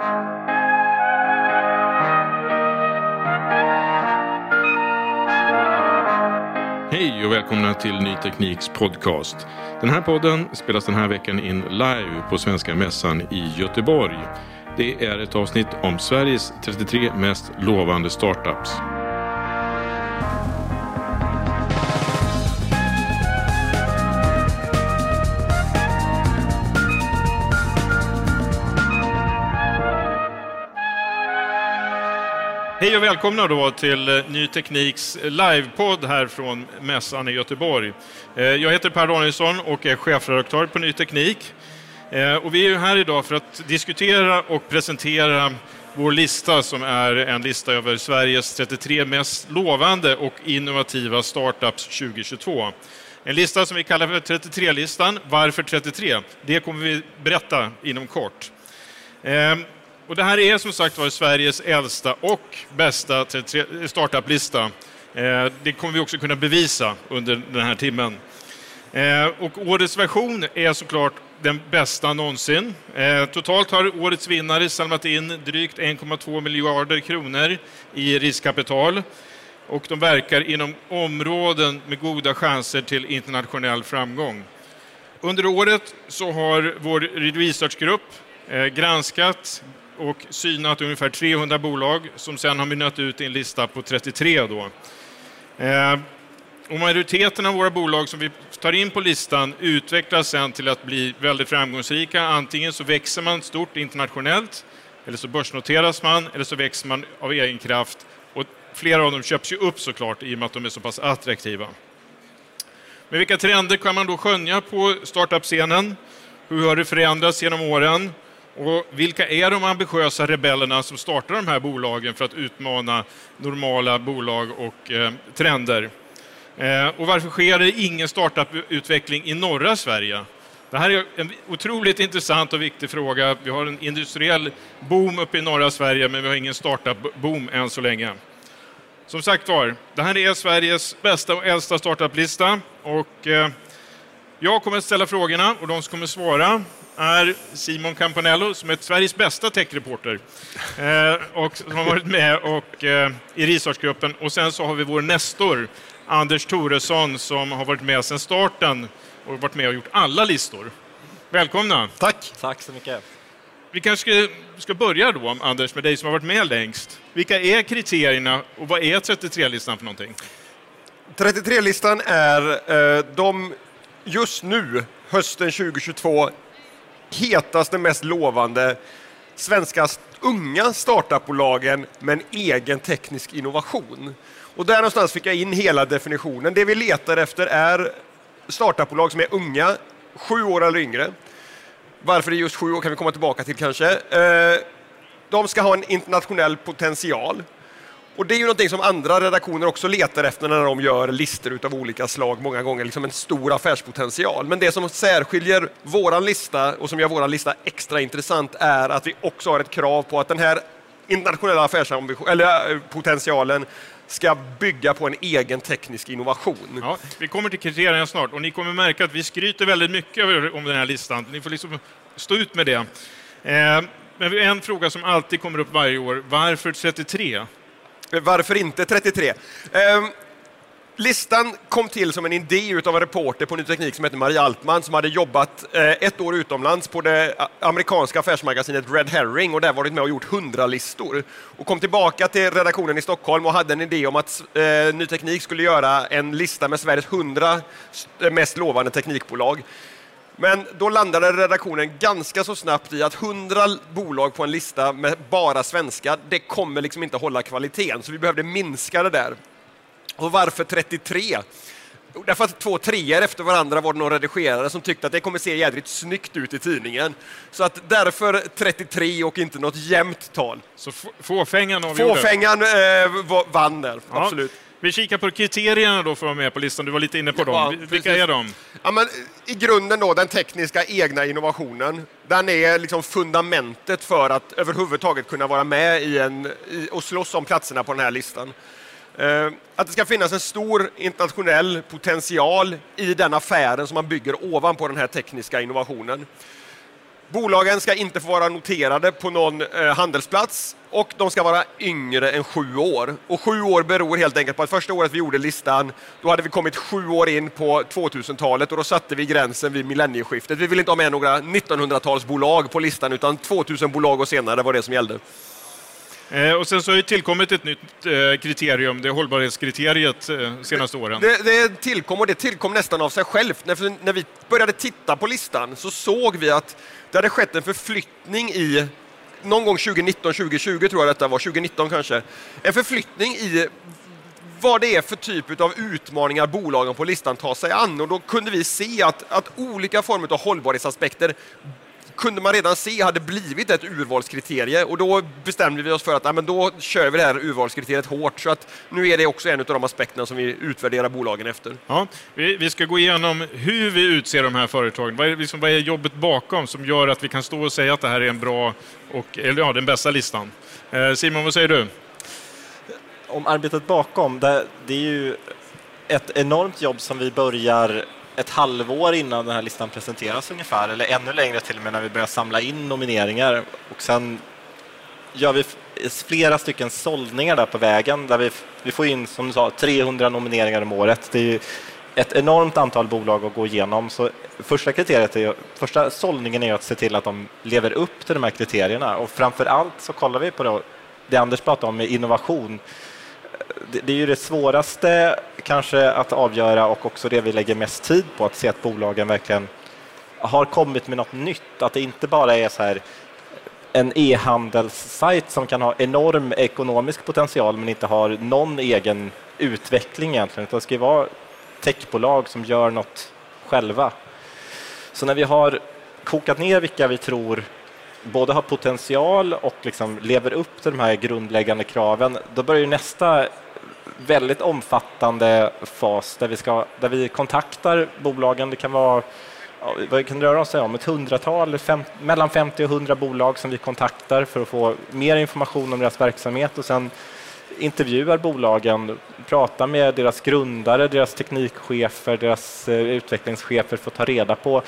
Hej och välkomna till Ny Tekniks podcast. Den här podden spelas den här veckan in live på Svenska Mässan i Göteborg. Det är ett avsnitt om Sveriges 33 mest lovande startups. Hej och välkomna då till eh, Ny Tekniks livepodd här från mässan i Göteborg. Eh, jag heter Per Danielsson och är chefredaktör på Ny Teknik. Eh, och vi är här idag för att diskutera och presentera vår lista som är en lista över Sveriges 33 mest lovande och innovativa startups 2022. En lista som vi kallar för 33-listan. Varför 33? Det kommer vi berätta inom kort. Och det här är som sagt var Sveriges äldsta och bästa startup-lista. Eh, det kommer vi också kunna bevisa under den här timmen. Eh, och årets version är såklart den bästa någonsin. Eh, totalt har årets vinnare samlat in drygt 1,2 miljarder kronor i riskkapital och de verkar inom områden med goda chanser till internationell framgång. Under året så har vår researchgrupp granskat och synat ungefär 300 bolag som sen har mynnat ut i en lista på 33. Då. Eh, och majoriteten av våra bolag som vi tar in på listan utvecklas sen till att bli väldigt framgångsrika. Antingen så växer man stort internationellt, eller så börsnoteras man, eller så växer man av egen kraft. Och flera av dem köps ju upp såklart i och med att de är så pass attraktiva. Men vilka trender kan man då skönja på startup-scenen? Hur har det förändrats genom åren? Och vilka är de ambitiösa rebellerna som startar de här bolagen för att utmana normala bolag och eh, trender? Eh, och varför sker det ingen startup-utveckling i norra Sverige? Det här är en otroligt intressant och viktig fråga. Vi har en industriell boom uppe i norra Sverige, men vi har ingen startup-boom än så länge. Som sagt var, det här är Sveriges bästa och äldsta startup-lista. Och, eh, jag kommer att ställa frågorna och de som kommer att svara är Simon Campanello som är Sveriges bästa techreporter eh, och som har varit med och, eh, i researchgruppen. Och sen så har vi vår nestor Anders Toresson som har varit med sedan starten och varit med och gjort alla listor. Välkomna! Tack! Tack så mycket! Vi kanske ska, ska börja då, Anders, med dig som har varit med längst. Vilka är kriterierna och vad är 33-listan för någonting? 33-listan är eh, de just nu, hösten 2022, hetaste, mest lovande svenska unga startupbolagen med en egen teknisk innovation. Och där någonstans fick jag in hela definitionen. Det vi letar efter är startupbolag som är unga, sju år eller yngre. Varför det är just sju år kan vi komma tillbaka till kanske. Eh, de ska ha en internationell potential och det är ju någonting som andra redaktioner också letar efter när de gör listor utav olika slag, många gånger liksom en stor affärspotential. Men det som särskiljer våran lista och som gör våran lista extra intressant är att vi också har ett krav på att den här internationella affärspotentialen eh, ska bygga på en egen teknisk innovation. Ja, vi kommer till kriterierna snart och ni kommer märka att vi skryter väldigt mycket om den här listan. Ni får liksom stå ut med det. Eh, men en fråga som alltid kommer upp varje år, varför 33? Eh, varför inte 33? Eh, Listan kom till som en idé av en reporter på Ny Teknik som heter Marie Altman som hade jobbat eh, ett år utomlands på det amerikanska affärsmagasinet Red Herring och där varit med och gjort hundra listor. Och kom tillbaka till redaktionen i Stockholm och hade en idé om att eh, Ny Teknik skulle göra en lista med Sveriges hundra mest lovande teknikbolag. Men då landade redaktionen ganska så snabbt i att hundra bolag på en lista med bara svenska, det kommer liksom inte hålla kvaliteten, så vi behövde minska det där. Och varför 33? Därför att två treor efter varandra var det någon redigerare som tyckte att det kommer se jädrigt snyggt ut i tidningen. Så att därför 33 och inte något jämnt tal. Så fåfängan avgjorde? Fåfängan eh, vann där, ja. absolut. Vi kikar på kriterierna då för att vara med på listan. Du var lite inne på dem. Ja, Vilka är de? Ja, men I grunden då, den tekniska egna innovationen. Den är liksom fundamentet för att överhuvudtaget kunna vara med i en, i, och slåss om platserna på den här listan. Eh, att det ska finnas en stor internationell potential i den affären som man bygger ovanpå den här tekniska innovationen. Bolagen ska inte få vara noterade på någon eh, handelsplats och de ska vara yngre än sju år. Och sju år beror helt enkelt på att första året vi gjorde listan, då hade vi kommit sju år in på 2000-talet och då satte vi gränsen vid millennieskiftet. Vi ville inte ha med några 1900-talsbolag på listan utan 2000 bolag och senare var det som gällde. Eh, och sen så har det tillkommit ett nytt eh, kriterium, det är hållbarhetskriteriet eh, senaste åren. Det, det tillkom och det tillkom nästan av sig självt. När, när vi började titta på listan så såg vi att det hade skett en förflyttning i någon gång 2019, 2020 tror jag detta var, 2019 kanske. En förflyttning i vad det är för typ av utmaningar bolagen på listan tar sig an och då kunde vi se att, att olika former av hållbarhetsaspekter kunde man redan se hade blivit ett urvalskriterie och då bestämde vi oss för att ja, men då kör vi det här urvalskriteriet hårt. Så att nu är det också en av de aspekterna som vi utvärderar bolagen efter. Ja, vi, vi ska gå igenom hur vi utser de här företagen. Vad är, liksom, vad är jobbet bakom som gör att vi kan stå och säga att det här är en bra och eller, ja, den bästa listan? Eh, Simon, vad säger du? Om arbetet bakom, det, det är ju ett enormt jobb som vi börjar ett halvår innan den här listan presenteras ungefär, eller ännu längre till och med när vi börjar samla in nomineringar. Och sen gör vi flera stycken sållningar där på vägen där vi, vi får in, som du sa, 300 nomineringar om året. Det är ett enormt antal bolag att gå igenom. Så första kriteriet är, första sållningen är att se till att de lever upp till de här kriterierna och framför allt så kollar vi på det, det Anders pratade om med innovation det, det är ju det svåraste kanske att avgöra och också det vi lägger mest tid på, att se att bolagen verkligen har kommit med något nytt, att det inte bara är så här en e-handelssajt som kan ha enorm ekonomisk potential men inte har någon egen utveckling egentligen, utan det ska ju vara techbolag som gör något själva. Så när vi har kokat ner vilka vi tror både har potential och liksom lever upp till de här grundläggande kraven, då börjar nästa väldigt omfattande fas där vi, ska, där vi kontaktar bolagen. Det kan vara vad kan röra sig om? Ett hundratal, fem, mellan 50 och 100 bolag som vi kontaktar för att få mer information om deras verksamhet och sen intervjuar bolagen, pratar med deras grundare, deras teknikchefer, deras eh, utvecklingschefer för att ta reda på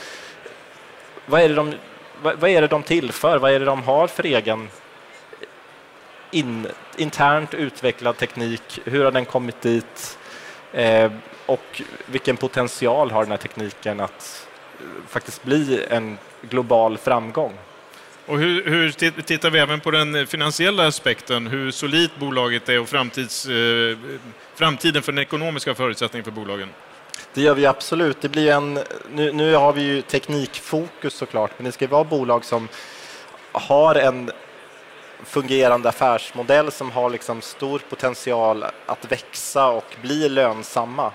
vad är det de vad, är det de tillför? Vad är det de har för egen in, internt utvecklad teknik? Hur har den kommit dit? Eh, och vilken potential har den här tekniken att eh, faktiskt bli en global framgång? Och hur, hur tittar vi även på den finansiella aspekten, hur solidt bolaget är och framtids, eh, framtiden för den ekonomiska förutsättningen för bolagen? Det gör vi absolut. Det blir en, nu, nu har vi ju teknikfokus såklart, men det ska vara bolag som har en fungerande affärsmodell som har liksom stor potential att växa och bli lönsamma.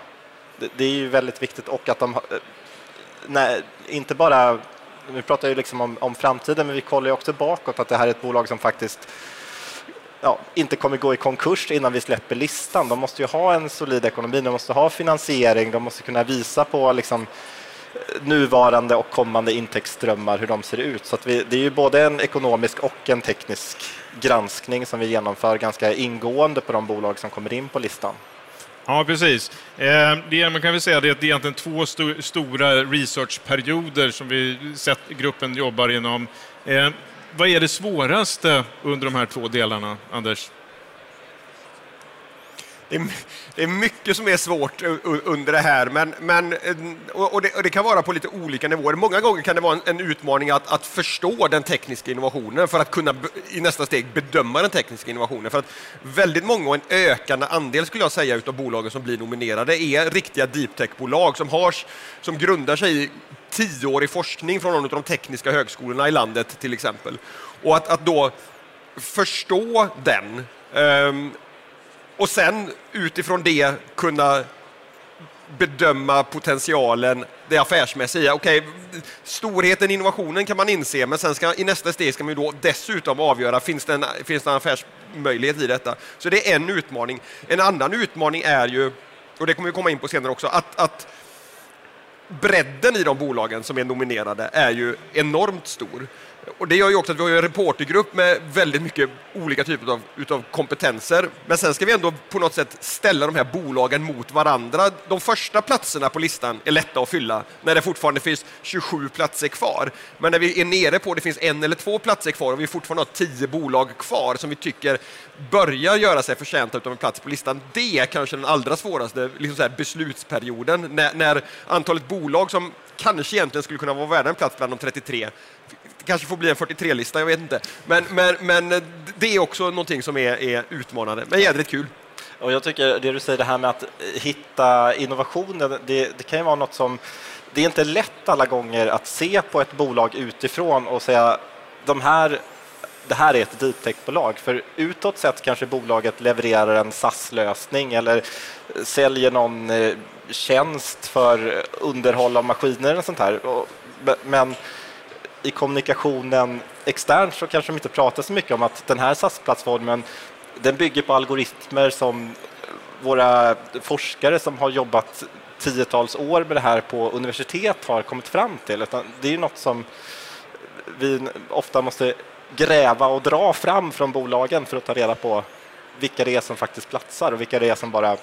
Det, det är ju väldigt viktigt och att de eh, nej, inte bara vi pratar ju liksom om, om, framtiden, men vi kollar ju också bakåt att det här är ett bolag som faktiskt ja, inte kommer gå i konkurs innan vi släpper listan. De måste ju ha en solid ekonomi, de måste ha finansiering, de måste kunna visa på liksom, nuvarande och kommande intäktsströmmar, hur de ser ut. Så vi, det är ju både en ekonomisk och en teknisk granskning som vi genomför ganska ingående på de bolag som kommer in på listan. Ja, precis. Eh, det, man kan väl säga att det är egentligen två st stora researchperioder som vi sett gruppen jobbar inom. Eh, vad är det svåraste under de här två delarna, Anders? Det är, det är, mycket som är svårt under det här, men, men, eh, och det, och, det, kan vara på lite olika nivåer. Många gånger kan det vara en, en utmaning att, att, förstå den tekniska innovationen för att kunna i nästa steg bedöma den tekniska innovationen. För att väldigt många, och en ökande andel skulle jag säga, av bolagen som blir nominerade är riktiga deep tech-bolag som, har, som grundar sig i tioårig forskning från någon av de tekniska högskolorna i landet till exempel. Och att, att då förstå den um, och sen utifrån det kunna bedöma potentialen, det affärsmässiga. Okej, storheten i innovationen kan man inse, men sen ska, i nästa steg ska man då dessutom avgöra, finns det, en, finns det en affärsmöjlighet i detta? Så det är en utmaning. En annan utmaning är ju, och det kommer vi komma in på senare också, att, att bredden i de bolagen som är nominerade är ju enormt stor. Och det gör ju också att vi har en reportergrupp med väldigt mycket olika typer av utav kompetenser. Men sen ska vi ändå på något sätt ställa de här bolagen mot varandra. De första platserna på listan är lätta att fylla när det fortfarande finns 27 platser kvar. Men när vi är nere på det finns en eller två platser kvar och vi fortfarande har tio bolag kvar som vi tycker börjar göra sig förtjänta av en plats på listan. Det är kanske den allra svåraste liksom så beslutsperioden när, när antalet bolag som kanske egentligen skulle kunna vara värda en plats bland de 33 kanske får bli en 43-lista, jag vet inte. Men, men, men det är också någonting som är, är utmanande, men jädrigt kul. Och jag tycker det du säger, det här med att hitta innovationen, det, det kan ju vara något som... Det är inte lätt alla gånger att se på ett bolag utifrån och säga de här det här är ett deep tech-bolag. För utåt sett kanske bolaget levererar en SAS-lösning eller säljer någon eh, tjänst för underhåll av maskiner och sånt här. Men i kommunikationen externt så kanske de inte pratar så mycket om att den här SAS-plattformen den bygger på algoritmer som våra forskare som har jobbat tiotals år med det här på universitet har kommit fram till. Utan det är något som vi ofta måste gräva och dra fram från bolagen för att ta reda på vilka det är som faktiskt platsar och vilka det är som bara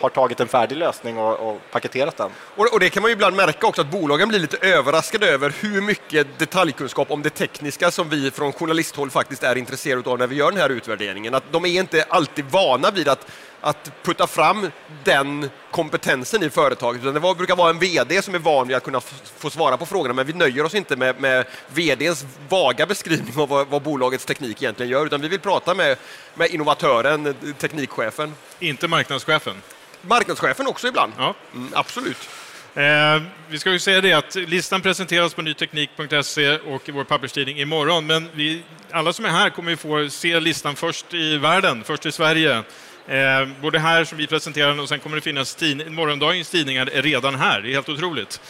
har tagit en färdig lösning och, och paketerat den. Och, och, det kan man ju ibland märka också, att bolagen blir lite överraskade över hur mycket detaljkunskap om det tekniska som vi från journalisthåll faktiskt är intresserade av när vi gör den här utvärderingen. Att de är inte alltid vana vid att att putta fram den kompetensen i företaget. det var, brukar vara en VD som är van vid att kunna få svara på frågorna, men vi nöjer oss inte med, med VDns vaga beskrivning av vad, vad, bolagets teknik egentligen gör, utan vi vill prata med, med innovatören, teknikchefen. Inte marknadschefen? Marknadschefen också ibland. Ja. Mm, absolut. Eh, vi ska ju säga det att listan presenteras på nyteknik.se och i vår papperstidning imorgon, men vi, alla som är här kommer ju få se listan först i världen, först i Sverige. Eh, både här som vi presenterar den och sen kommer det finnas tid, morgondagens tidningar är redan här. Det är helt otroligt.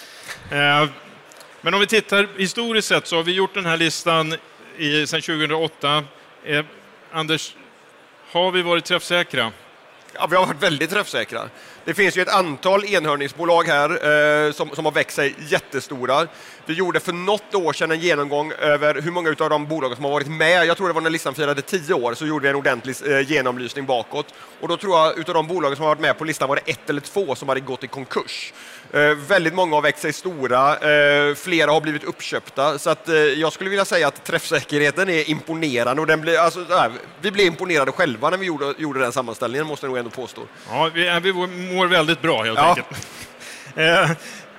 Eh, men om vi tittar historiskt sett så har vi gjort den här listan i, sedan 2008. Eh, Anders, har vi varit träffsäkra? Ja, vi har varit väldigt träffsäkra. Det finns ju ett antal enhörningsbolag här eh, som, som har växt sig jättestora. Vi gjorde för något år sedan en genomgång över hur många av de bolagen som har varit med. Jag tror det var när listan firade tio år, så gjorde vi en ordentlig eh, genomlysning bakåt. Och då tror jag utav de bolagen som har varit med på listan var det ett eller två som hade gått i konkurs. Eh, väldigt många har växt sig stora, eh, flera har blivit uppköpta. Så att, eh, jag skulle vilja säga att träffsäkerheten är imponerande. Och den blir, alltså, vi blev imponerade själva när vi gjorde, gjorde den sammanställningen, måste jag nog ändå påstå. Ja, vi, vi mår väldigt bra helt ja. enkelt. Eh,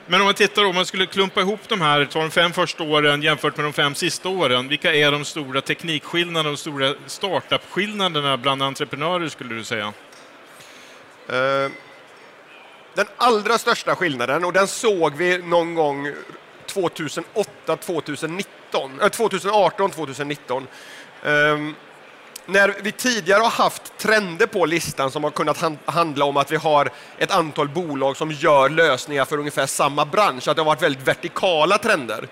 men om man tittar, om man skulle klumpa ihop de här, ta de fem första åren jämfört med de fem sista åren, vilka är de stora teknikskillnaderna, de stora startup-skillnaderna bland entreprenörer skulle du säga? Uh, den allra största skillnaden, och den såg vi någon gång 2008, 2019, äh, 2018, 2019. När vi tidigare har haft trender på listan som har kunnat handla om att vi har ett antal bolag som gör lösningar för ungefär samma bransch, att det har varit väldigt vertikala trender.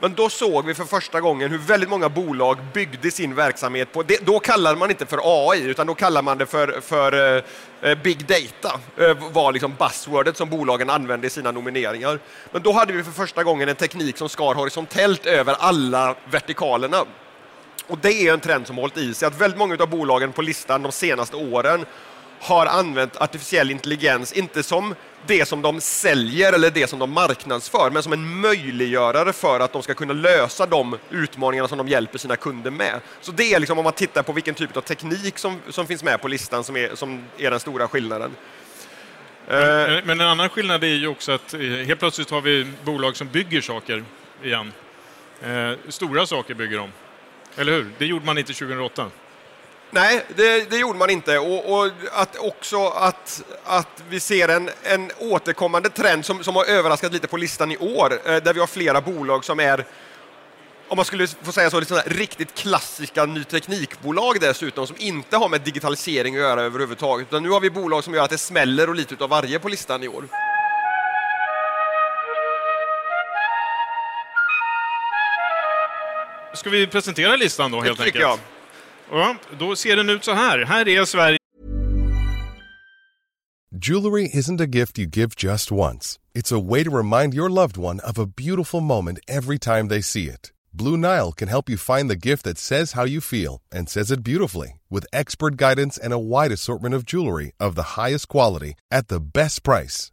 Men då såg vi för första gången hur väldigt många bolag byggde sin verksamhet på, det, då kallar man inte för AI, utan då kallar man det för, för eh, eh big data, uh, var liksom buzzwordet som bolagen använde i sina nomineringar. Men då hade vi för första gången en teknik som skar horisontellt över alla vertikalerna. Och det är en trend som har hållit i sig, att väldigt många av bolagen på listan de senaste åren har använt artificiell intelligens, inte som det som de säljer eller det som de marknadsför, men som en möjliggörare för att de ska kunna lösa de utmaningarna som de hjälper sina kunder med. Så det är liksom om man tittar på vilken typ av teknik som, som finns med på listan som är, som är den stora skillnaden. Men, men en annan skillnad är ju också att eh, helt plötsligt har vi bolag som bygger saker igen. Eh, stora saker bygger de. Eller hur? Det gjorde man inte 2008. Nej, det, det, gjorde man inte. Och, och, att också att, att vi ser en, en återkommande trend som, som har överraskat lite på listan i år, eh, där vi har flera bolag som är om man skulle få säga så, liksom riktigt klassiska ny teknikbolag dessutom som inte har med digitalisering att göra överhuvudtaget. Utan nu har vi bolag som gör att det smäller och lite av varje på listan i år. Ska vi presentera listan då helt det enkelt? Jag. Ja, då ser den ut så här. Här är Sverige. Jewelry isn't a gift you give just once. It's a way to remind your loved one of a beautiful moment every time they see it. Blue Nile can help you find the gift that says how you feel and says it beautifully with expert guidance and a wide assortment of jewelry of the highest quality at the best price.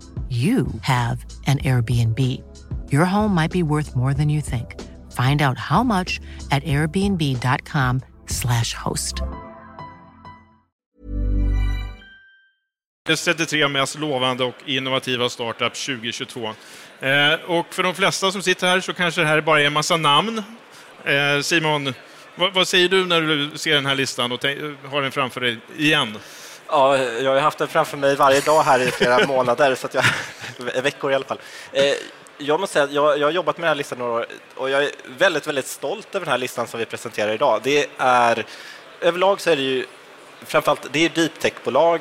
you have an Airbnb. Your home might be worth more than you think. Find out how much at airbnb.com/slash host. Det 33 mest lovande och innovativa startup 2022. Eh, och för de flesta som sitter här så kanske det här bara är en massa namn. Eh, Simon, vad, vad, säger du när du ser den här listan och har den framför dig igen? Ja, jag har haft den framför mig varje dag här i flera månader, så att jag, veckor i alla fall. Eh, jag måste säga att jag, jag, har jobbat med den här listan några år och jag är väldigt, väldigt stolt över den här listan som vi presenterar idag. Det är, överlag så är det ju framförallt det är deep tech-bolag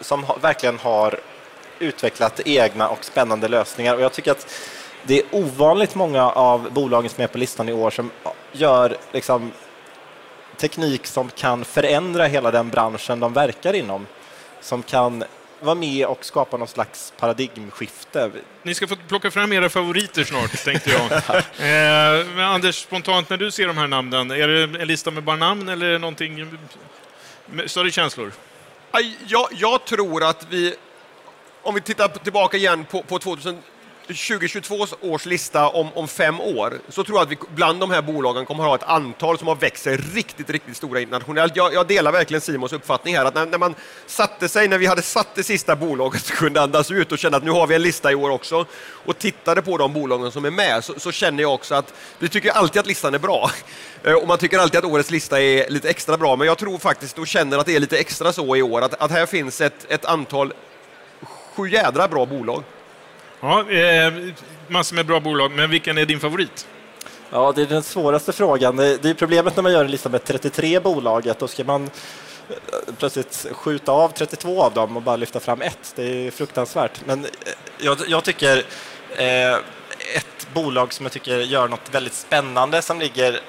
som har, verkligen har utvecklat egna och spännande lösningar och jag tycker att det är ovanligt många av bolagen som är på listan i år som gör liksom teknik som kan förändra hela den branschen de verkar inom. Som kan vara med och skapa någon slags paradigmskifte. Ni ska få plocka fram era favoriter snart, tänkte jag. eh, men Anders, spontant när du ser de här namnen, är det en lista med bara namn eller är det någonting med större känslor? Jag, jag tror att vi, om vi tittar tillbaka igen på, på 2000 2022 års lista om, om fem år så tror jag att vi bland de här bolagen kommer att ha ett antal som har växt sig riktigt, riktigt stora internationellt. Jag, jag delar verkligen Simons uppfattning här att när, när, man satte sig, när vi hade satt det sista bolaget så kunde andas ut och kände att nu har vi en lista i år också och tittade på de bolagen som är med så, så känner jag också att vi tycker alltid att listan är bra eh, och man tycker alltid att årets lista är lite extra bra. Men jag tror faktiskt och känner att det är lite extra så i år att, att här finns ett, ett antal sju jädra bra bolag. Ja, eh, massor med bra bolag, men vilken är din favorit? Ja, det är den svåraste frågan. Det är problemet när man gör en lista med 33 bolag, att då ska man eh, plötsligt skjuta av 32 av dem och bara lyfta fram ett. Det är fruktansvärt. Men eh, jag, jag tycker eh, ett bolag som jag tycker gör något väldigt spännande som ligger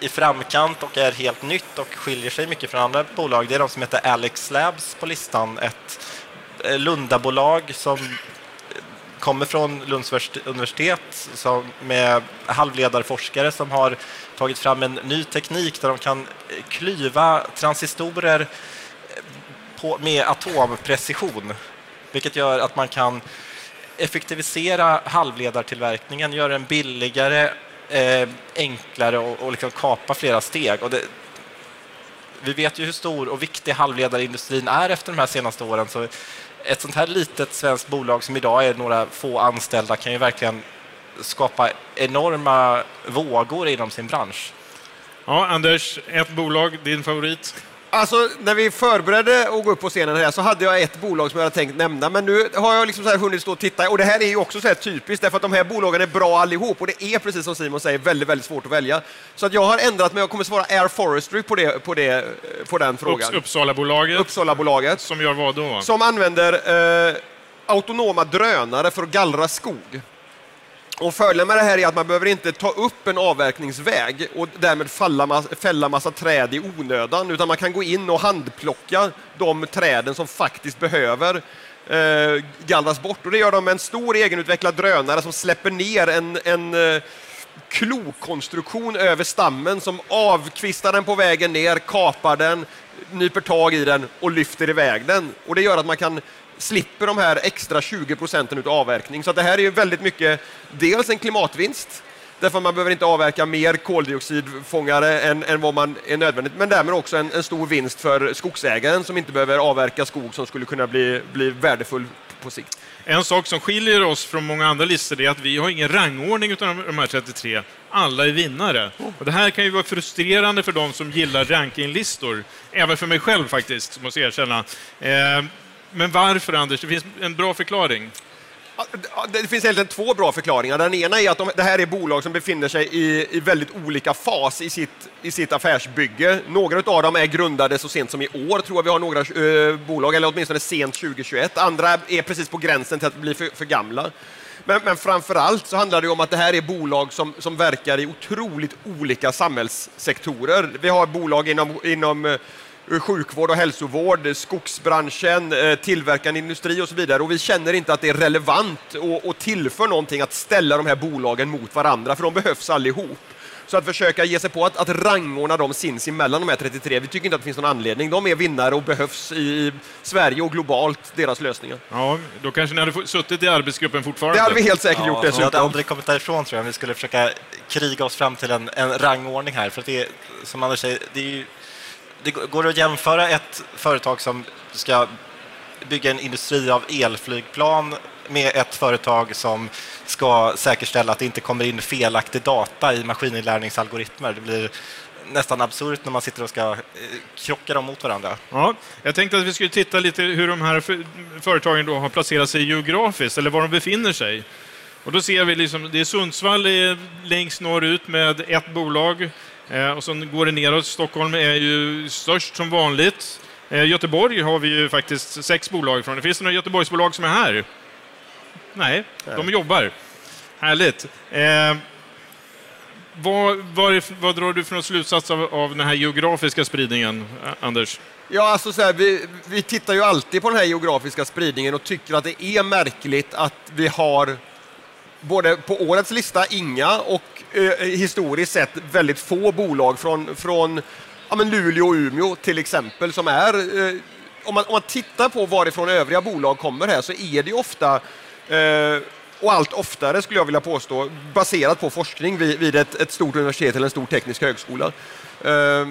i framkant och är helt nytt och skiljer sig mycket från andra bolag, det är de som heter Alex Labs på listan. Ett eh, Lundabolag som kommer från Lunds universitet med halvledarforskare som har tagit fram en ny teknik där de kan klyva transistorer på, med atomprecision, vilket gör att man kan effektivisera halvledartillverkningen, göra den billigare, eh, enklare och, och liksom kapa flera steg. Och det, vi vet ju hur stor och viktig halvledarindustrin är efter de här senaste åren, så ett sånt här litet svenskt bolag som idag är några få anställda kan ju verkligen skapa enorma vågor inom sin bransch. Ja, Anders, ett bolag, din favorit? Alltså, när vi förberedde att gå upp på scenen här så hade jag ett bolag som jag hade tänkt nämna, men nu har jag liksom så här hunnit stå och titta och det här är ju också så här typiskt därför att de här bolagen är bra allihop och det är precis som Simon säger väldigt, väldigt svårt att välja. Så att jag har ändrat mig, jag kommer svara Air Forestry på, det, på, det, på den frågan. Uppsalabolaget. Uppsalabolaget. Som gör vad då? Som använder eh, autonoma drönare för att gallra skog. Och fördelen med det här är att man behöver inte ta upp en avverkningsväg och därmed falla, fälla massa träd i onödan, utan man kan gå in och handplocka de träden som faktiskt behöver eh, gallras bort. Och det gör de med en stor egenutvecklad drönare som släpper ner en, en eh, klokonstruktion över stammen som avkvistar den på vägen ner, kapar den, nyper tag i den och lyfter iväg den. Och det gör att man kan slipper de här extra 20 procenten av avverkning. Så det här är ju väldigt mycket dels en klimatvinst, därför att man behöver inte avverka mer koldioxidfångare än, än vad man är nödvändigt, men därmed också en, en, stor vinst för skogsägaren som inte behöver avverka skog som skulle kunna bli, bli värdefull på sikt. En sak som skiljer oss från många andra listor är att vi har ingen rangordning av de här 33. Alla är vinnare. Och det här kan ju vara frustrerande för de som gillar rankinglistor. Även för mig själv faktiskt, måste jag erkänna. Eh, men varför, Anders? Det finns en bra förklaring. Det finns egentligen två bra förklaringar. Den ena är att de, det här är bolag som befinner sig i, i väldigt olika fas i sitt, i sitt affärsbygge. Några av dem är grundade så sent som i år, tror jag vi har några eh, bolag, eller åtminstone sent 2021. Andra är precis på gränsen till att bli för, för gamla. Men, men framför allt så handlar det om att det här är bolag som, som verkar i otroligt olika samhällssektorer. Vi har bolag inom, inom eh, sjukvård och hälsovård, skogsbranschen, eh, tillverkande industri och så vidare. Och vi känner inte att det är relevant och, och tillför någonting att ställa de här bolagen mot varandra, för de behövs allihop. Så att försöka ge sig på att, att rangordna dem sinsemellan, de här 33, vi tycker inte att det finns någon anledning. De är vinnare och behövs i Sverige och globalt, deras lösningar. Ja, då kanske ni hade suttit i arbetsgruppen fortfarande? Det hade vi helt säkert ja, gjort dessutom. Vi hade aldrig kommit därifrån tror jag, om vi skulle försöka kriga oss fram till en, en rangordning här. För att det är, som Anders säger, det är ju det går att jämföra ett företag som ska bygga en industri av elflygplan med ett företag som ska säkerställa att det inte kommer in felaktig data i maskininlärningsalgoritmer. Det blir nästan absurt när man sitter och ska eh, krocka dem mot varandra. Ja, jag tänkte att vi skulle titta lite hur de här företagen då har placerat sig geografiskt, eller var de befinner sig. Och då ser vi liksom, det är Sundsvall eh, längst norrut med ett bolag och så går det neråt. Stockholm är ju störst som vanligt. Eh, Göteborg har vi ju faktiskt sex bolag från. Det finns några Göteborgsbolag som är här? Nej, de jobbar. Härligt. Eh, vad, vad, vad drar du för någon slutsats av, av den här geografiska spridningen, eh, Anders? Ja, alltså så här, vi, vi tittar ju alltid på den här geografiska spridningen och tycker att det är märkligt att vi har både på årets lista inga och eh, historiskt sett väldigt få bolag från, från ja, men Luleå och Umeå till exempel som är eh, om, man, om man tittar på varifrån övriga bolag kommer här så är det ofta eh, och allt oftare skulle jag vilja påstå baserat på forskning vid, vid ett, ett, stort universitet eller en stor teknisk högskola. Eh,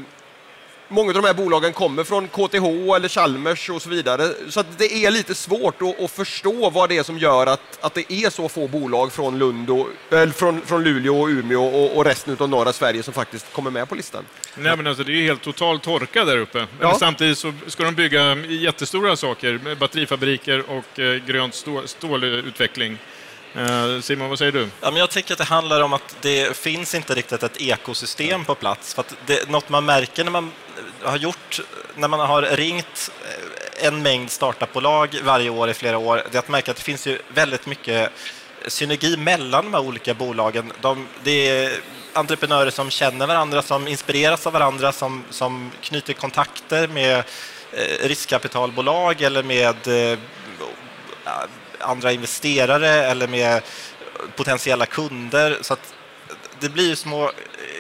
Många av de här bolagen kommer från KTH eller Chalmers och så vidare. Så det är lite svårt att, att, förstå vad det är som gör att, att det är så få bolag från, Lund och, eller från, från Luleå och Umeå och, och resten av norra Sverige som faktiskt kommer med på listan. Nej, men alltså, det är ju helt total torka där uppe. Ja. Men samtidigt så ska de bygga jättestora saker, batterifabriker och eh, grönt stål, stålutveckling. Eh, Simon, vad säger du? Ja, men jag tycker att det handlar om att det finns inte riktigt ett ekosystem på plats. För att det, något man märker när man har gjort, när man har ringt eh, en mängd startupbolag varje år i flera år, det är att märka att det finns ju väldigt mycket synergi mellan de här olika bolagen. De, det är entreprenörer som känner varandra, som inspireras av varandra, som, som knyter kontakter med eh, riskkapitalbolag eller med eh, andra investerare eller med potentiella kunder. Så att det blir små eh,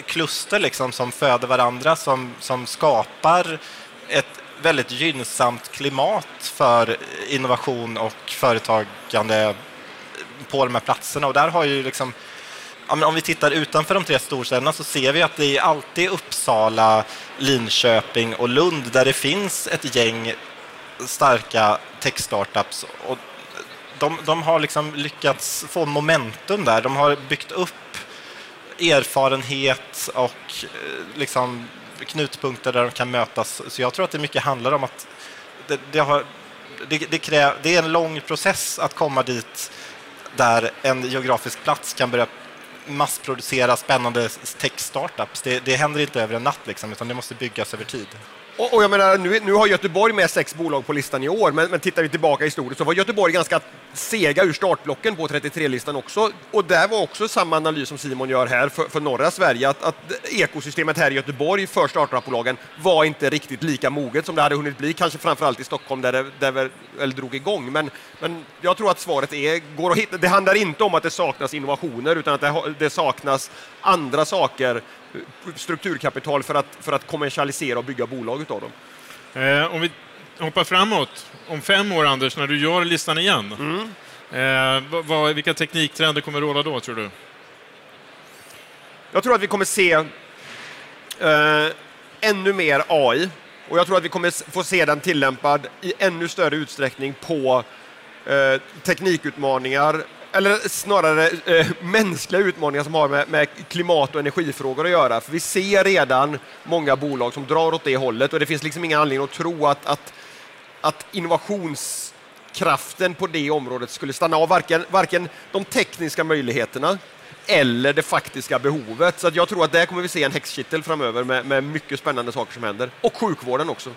kluster liksom som föder varandra som, som skapar ett väldigt gynnsamt klimat för innovation och företagande på de här platserna. Och där har ju liksom, om vi tittar utanför de tre storstäderna så ser vi att det är alltid Uppsala, Linköping och Lund där det finns ett gäng starka tech-startups. Och de, de har liksom lyckats få momentum där. De har byggt upp erfarenhet och eh, liksom knutpunkter där de kan mötas. Så jag tror att det mycket handlar om att det, det, har, det, det, kräv, det är en lång process att komma dit där en geografisk plats kan börja massproducera spännande tech-startups. Det, det händer inte över en natt, liksom, utan det måste byggas över tid. Och, och jag menar, nu, nu, har Göteborg med sex bolag på listan i år, men, men tittar vi tillbaka historiskt så var Göteborg ganska sega ur startblocken på 33-listan också. Och där var också samma analys som Simon gör här för, för norra Sverige, att, att, ekosystemet här i Göteborg för startupbolagen var inte riktigt lika moget som det hade hunnit bli, kanske framförallt i Stockholm där det, där det väl drog igång. Men, men jag tror att svaret är, går att hitta. det handlar inte om att det saknas innovationer, utan att det, det saknas andra saker strukturkapital för att, för att kommersialisera och bygga bolag utav dem. Eh, om vi hoppar framåt, om fem år Anders, när du gör listan igen, mm. eh, vad, vilka tekniktrender kommer råda då tror du? Jag tror att vi kommer se eh, ännu mer AI och jag tror att vi kommer få se den tillämpad i ännu större utsträckning på eh, teknikutmaningar eller snarare eh, mänskliga utmaningar som har med, med, klimat och energifrågor att göra. För vi ser redan många bolag som drar åt det hållet och det finns liksom ingen anledning att tro att, att, att innovationskraften på det området skulle stanna av, varken, varken de tekniska möjligheterna eller det faktiska behovet. Så jag tror att där kommer vi se en häxkittel framöver med, med mycket spännande saker som händer. Och sjukvården också.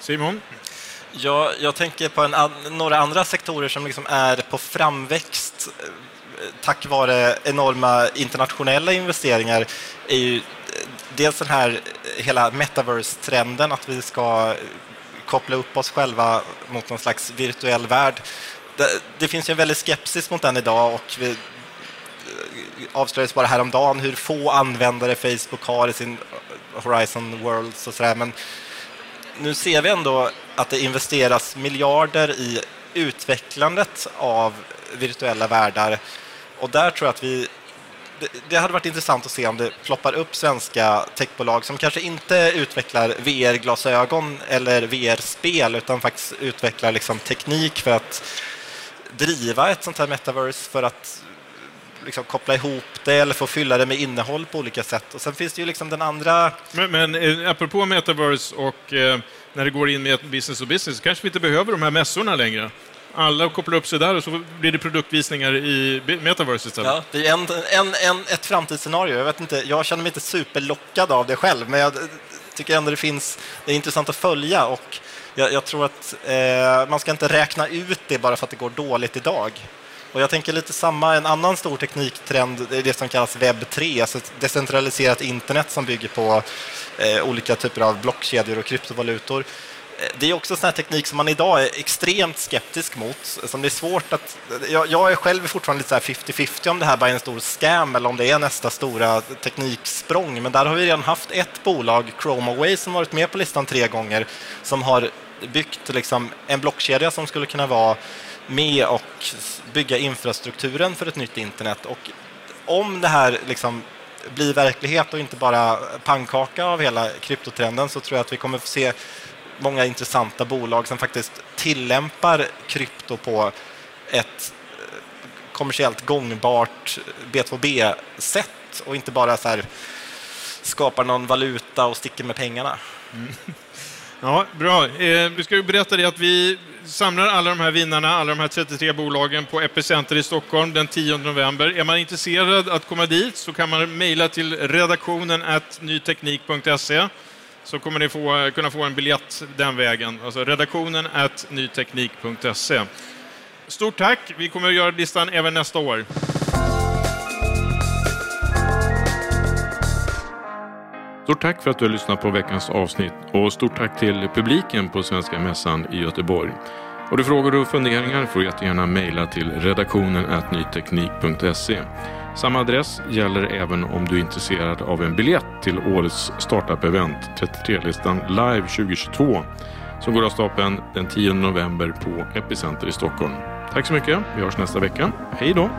Simon? Ja, jag tänker på en, några andra sektorer som liksom är på framväxt eh, tack vare enorma internationella investeringar. är ju eh, dels den här eh, hela metaverse-trenden, att vi ska koppla upp oss själva mot någon slags virtuell värld. Det, det finns ju en väldig skepsis mot den idag och vi eh, avslöjades bara häromdagen hur få användare Facebook har i sin eh, Horizon Worlds och sådär. Men nu ser vi ändå att det investeras miljarder i utvecklandet av virtuella världar. Och där tror jag att vi... Det hade varit intressant att se om det ploppar upp svenska techbolag som kanske inte utvecklar VR-glasögon eller VR-spel utan faktiskt utvecklar liksom teknik för att driva ett sånt här metaverse för att liksom koppla ihop det eller få fylla det med innehåll på olika sätt. Och sen finns det ju liksom den andra... Men, men eh, apropå metaverse och eh, när det går in med business to business så kanske vi inte behöver de här mässorna längre. Alla kopplar upp sig där och så blir det produktvisningar i metaverse istället. Ja, det är en, en, en, ett framtidsscenario. Jag, vet inte, jag känner mig inte superlockad av det själv, men jag tycker ändå det finns, det är intressant att följa och jag, jag tror att eh, man ska inte räkna ut det bara för att det går dåligt idag. Och jag tänker lite samma, en annan stor tekniktrend är det som kallas webb 3, alltså ett decentraliserat internet som bygger på eh, olika typer av blockkedjor och kryptovalutor. Det är också sån här teknik som man idag är extremt skeptisk mot. Som det är svårt att, jag, jag är själv fortfarande lite 50-50 om det här bara är en stor scam eller om det är nästa stora tekniksprång. Men där har vi redan haft ett bolag, Chromaway, som varit med på listan tre gånger, som har byggt liksom en blockkedja som skulle kunna vara med och bygga infrastrukturen för ett nytt internet. Och om det här liksom blir verklighet och inte bara pannkaka av hela kryptotrenden så tror jag att vi kommer få se många intressanta bolag som faktiskt tillämpar krypto på ett eh, kommersiellt gångbart B2B-sätt och inte bara så här skapar någon valuta och sticker med pengarna. Mm. Ja, bra. Eh, vi ska ju berätta det att vi samlar alla de här vinnarna, alla de här 33 bolagen på Epicenter i Stockholm den 10 november. Är man intresserad att komma dit så kan man mejla till redaktionen nyteknik.se så kommer ni få, eh, kunna få en biljett den vägen. Alltså redaktionen nyteknik.se. Stort tack! Vi kommer att göra listan även nästa år. Stort tack för att du har lyssnat på veckans avsnitt och stort tack till publiken på Svenska Mässan i Göteborg. Har du frågor och funderingar får du jättegärna mejla till redaktionen nyteknik.se. Samma adress gäller även om du är intresserad av en biljett till årets startup-event 33-listan Live 2022 som går av stapeln den 10 november på Epicenter i Stockholm. Tack så mycket. Vi hörs nästa vecka. Hej då!